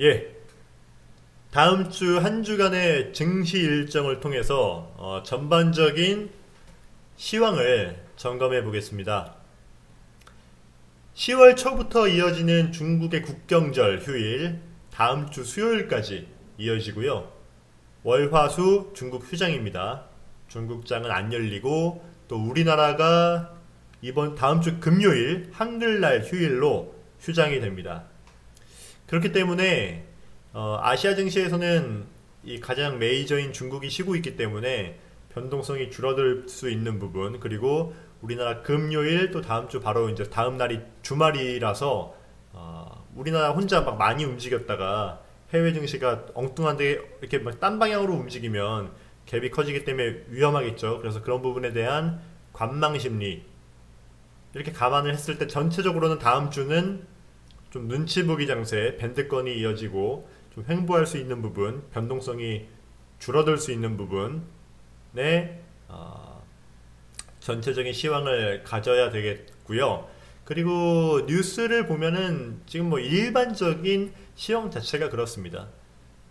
예. 다음 주 한 주간의 증시 일정을 통해서 어, 전반적인 시황을 점검해 보겠습니다. 10월 초부터 이어지는 중국의 국경절 휴일, 다음 주 수요일까지 이어지고요. 월화수 중국 휴장입니다. 중국장은 안 열리고 또 우리나라가 이번 다음 주 금요일 한글날 휴일로 휴장이 됩니다. 그렇기 때문에 어, 아시아 증시에서는 이 가장 메이저인 중국이 쉬고 있기 때문에 변동성이 줄어들 수 있는 부분 그리고 우리나라 금요일 또 다음 주 바로 이제 다음 날이 주말이라서 어, 우리나라 혼자 막 많이 움직였다가 해외 증시가 엉뚱한데 이렇게 막 딴 방향으로 움직이면 갭이 커지기 때문에 위험하겠죠. 그래서 그런 부분에 대한 관망 심리 이렇게 감안을 했을 때 전체적으로는 다음 주는 좀 눈치 보기 장세 밴드건이 이어지고 좀 횡보할 수 있는 부분 변동성이 줄어들 수 있는 부분에 어, 전체적인 시황을 가져야 되겠고요. 그리고 뉴스를 보면은 지금 뭐 일반적인 시황 자체가 그렇습니다.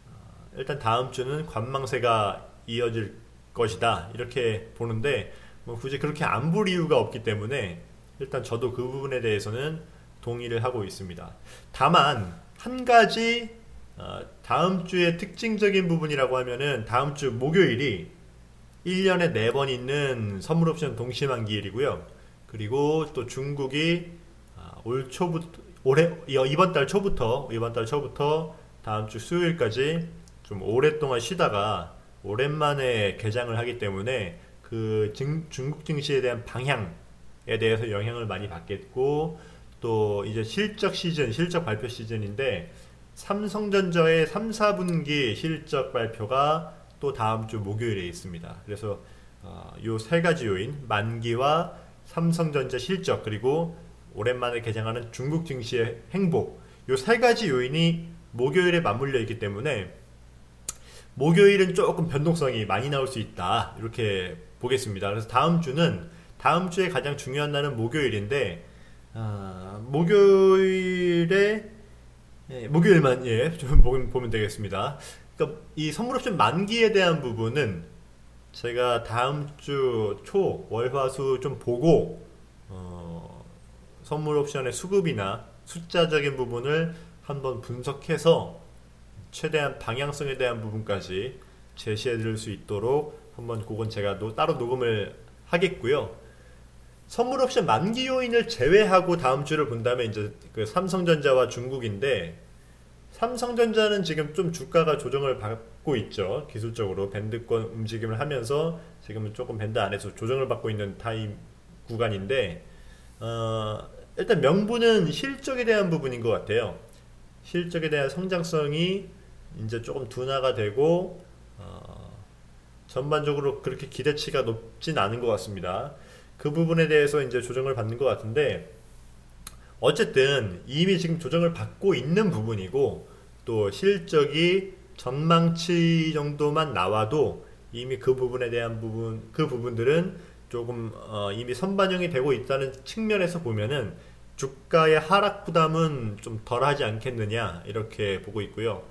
어, 일단 다음 주는 관망세가 이어질 것이다 이렇게 보는데 뭐 굳이 그렇게 안 볼 이유가 없기 때문에 일단 저도 그 부분에 대해서는 동의를 하고 있습니다. 다만 한 가지 어, 다음 주의 특징적인 부분이라고 하면은 다음 주 목요일이 1년에 4번 있는 선물 옵션 동시 만기일이고요. 그리고 또 중국이 어, 올 초부터 올해 이번 달 초부터 이번 달 초부터 다음 주 수요일까지 좀 오랫동안 쉬다가 오랜만에 개장을 하기 때문에 그 증, 중국 증시에 대한 방향에 대해서 영향을 많이 받겠고 또 이제 실적 시즌, 실적 발표 시즌인데 삼성전자의 3, 4분기 실적 발표가 또 다음 주 목요일에 있습니다. 그래서 어, 요세 가지 요인, 만기와 삼성전자 실적 그리고 오랜만에 개장하는 중국 증시의 행복 요 세 가지 요인이 목요일에 맞물려 있기 때문에 목요일은 조금 변동성이 많이 나올 수 있다 이렇게 보겠습니다. 그래서 다음 주는 다음 주에 가장 중요한 날은 목요일인데 아, 목요일에 예, 목요일만 예, 좀 보면 되겠습니다. 그러니까 이 선물 옵션 만기에 대한 부분은 제가 다음 주 초 월화수 좀 보고 어, 선물 옵션의 수급이나 숫자적인 부분을 한번 분석해서 최대한 방향성에 대한 부분까지 제시해 드릴 수 있도록 한번 그건 제가 노, 따로 녹음을 하겠고요. 선물 옵션 만기 요인을 제외하고 다음 주를 본다면 이제 그 삼성전자와 중국인데 삼성전자는 지금 좀 주가가 조정을 받고 있죠. 기술적으로 밴드권 움직임을 하면서 지금은 조금 밴드 안에서 조정을 받고 있는 타임 구간인데 어, 일단 명분은 실적에 대한 부분인 것 같아요. 실적에 대한 성장성이 이제 조금 둔화가 되고 어, 전반적으로 그렇게 기대치가 높진 않은 것 같습니다. 그 부분에 대해서 이제 조정을 받는 것 같은데 어쨌든 이미 지금 조정을 받고 있는 부분이고 또 실적이 전망치 정도만 나와도 이미 그 부분에 대한 부분 그 부분들은 조금 어, 이미 선반영이 되고 있다는 측면에서 보면은 주가의 하락 부담은 좀 덜하지 않겠느냐 이렇게 보고 있고요.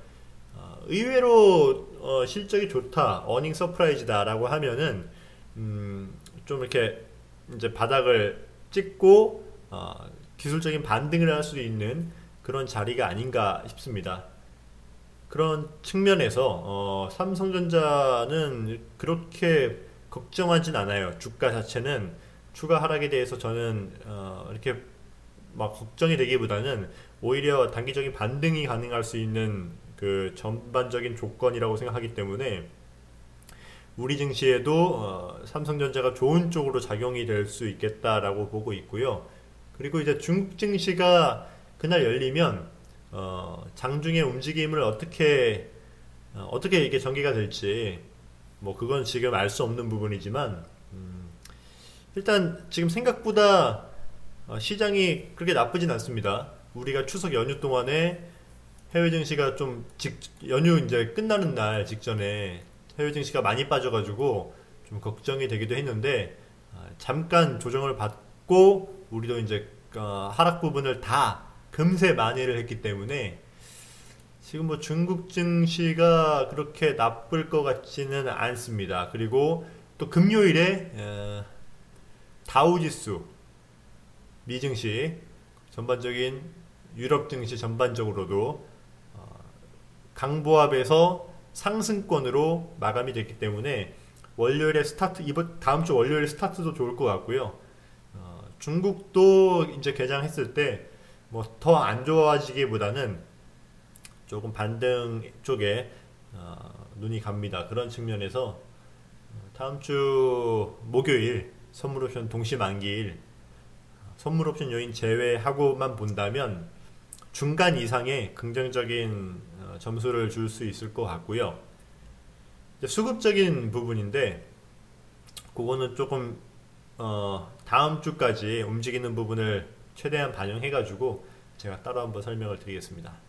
어, 의외로 어, 실적이 좋다, earning surprise다라고 하면은 음, 좀 이렇게 이제 바닥을 찍고 어, 기술적인 반등을 할 수 있는 그런 자리가 아닌가 싶습니다. 그런 측면에서 어, 삼성전자는 그렇게 걱정하진 않아요. 주가 자체는 추가 하락에 대해서 저는 어, 이렇게 막 걱정이 되기보다는 오히려 단기적인 반등이 가능할 수 있는 그 전반적인 조건이라고 생각하기 때문에 우리 증시에도 어, 삼성전자가 좋은 쪽으로 작용이 될 수 있겠다라고 보고 있고요. 그리고 이제 중국 증시가 그날 열리면 어, 장중의 움직임을 어떻게 어, 어떻게 이게 전개가 될지 뭐 그건 지금 알 수 없는 부분이지만 음, 일단 지금 생각보다 어, 시장이 그렇게 나쁘진 않습니다. 우리가 추석 연휴 동안에 해외 증시가 좀 직, 연휴 이제 끝나는 날 직전에 해외 증시가 많이 빠져가지고 좀 걱정이 되기도 했는데 아, 잠깐 조정을 받고 우리도 이제 어, 하락 부분을 다 금세 만회를 했기 때문에 지금 뭐 중국 증시가 그렇게 나쁠 것 같지는 않습니다. 그리고 또 금요일에 어, 다우지수 미 증시 전반적인 유럽 증시 전반적으로도 어, 강보합에서 상승권으로 마감이 됐기 때문에 월요일에 스타트 이번 다음 주 월요일 스타트도 좋을 것 같고요. 어, 중국도 이제 개장했을 때 뭐 더 안 좋아지기보다는 조금 반등 쪽에 어, 눈이 갑니다. 그런 측면에서 어, 다음 주 목요일 선물 옵션 동시 만기일 선물 옵션 요인 제외하고만 본다면 중간 이상의 긍정적인 어, 점수를 줄 수 있을 것 같고요. 수급적인 부분인데 그거는 조금 어, 다음 주까지 움직이는 부분을 최대한 반영해가지고 제가 따로 한번 설명을 드리겠습니다.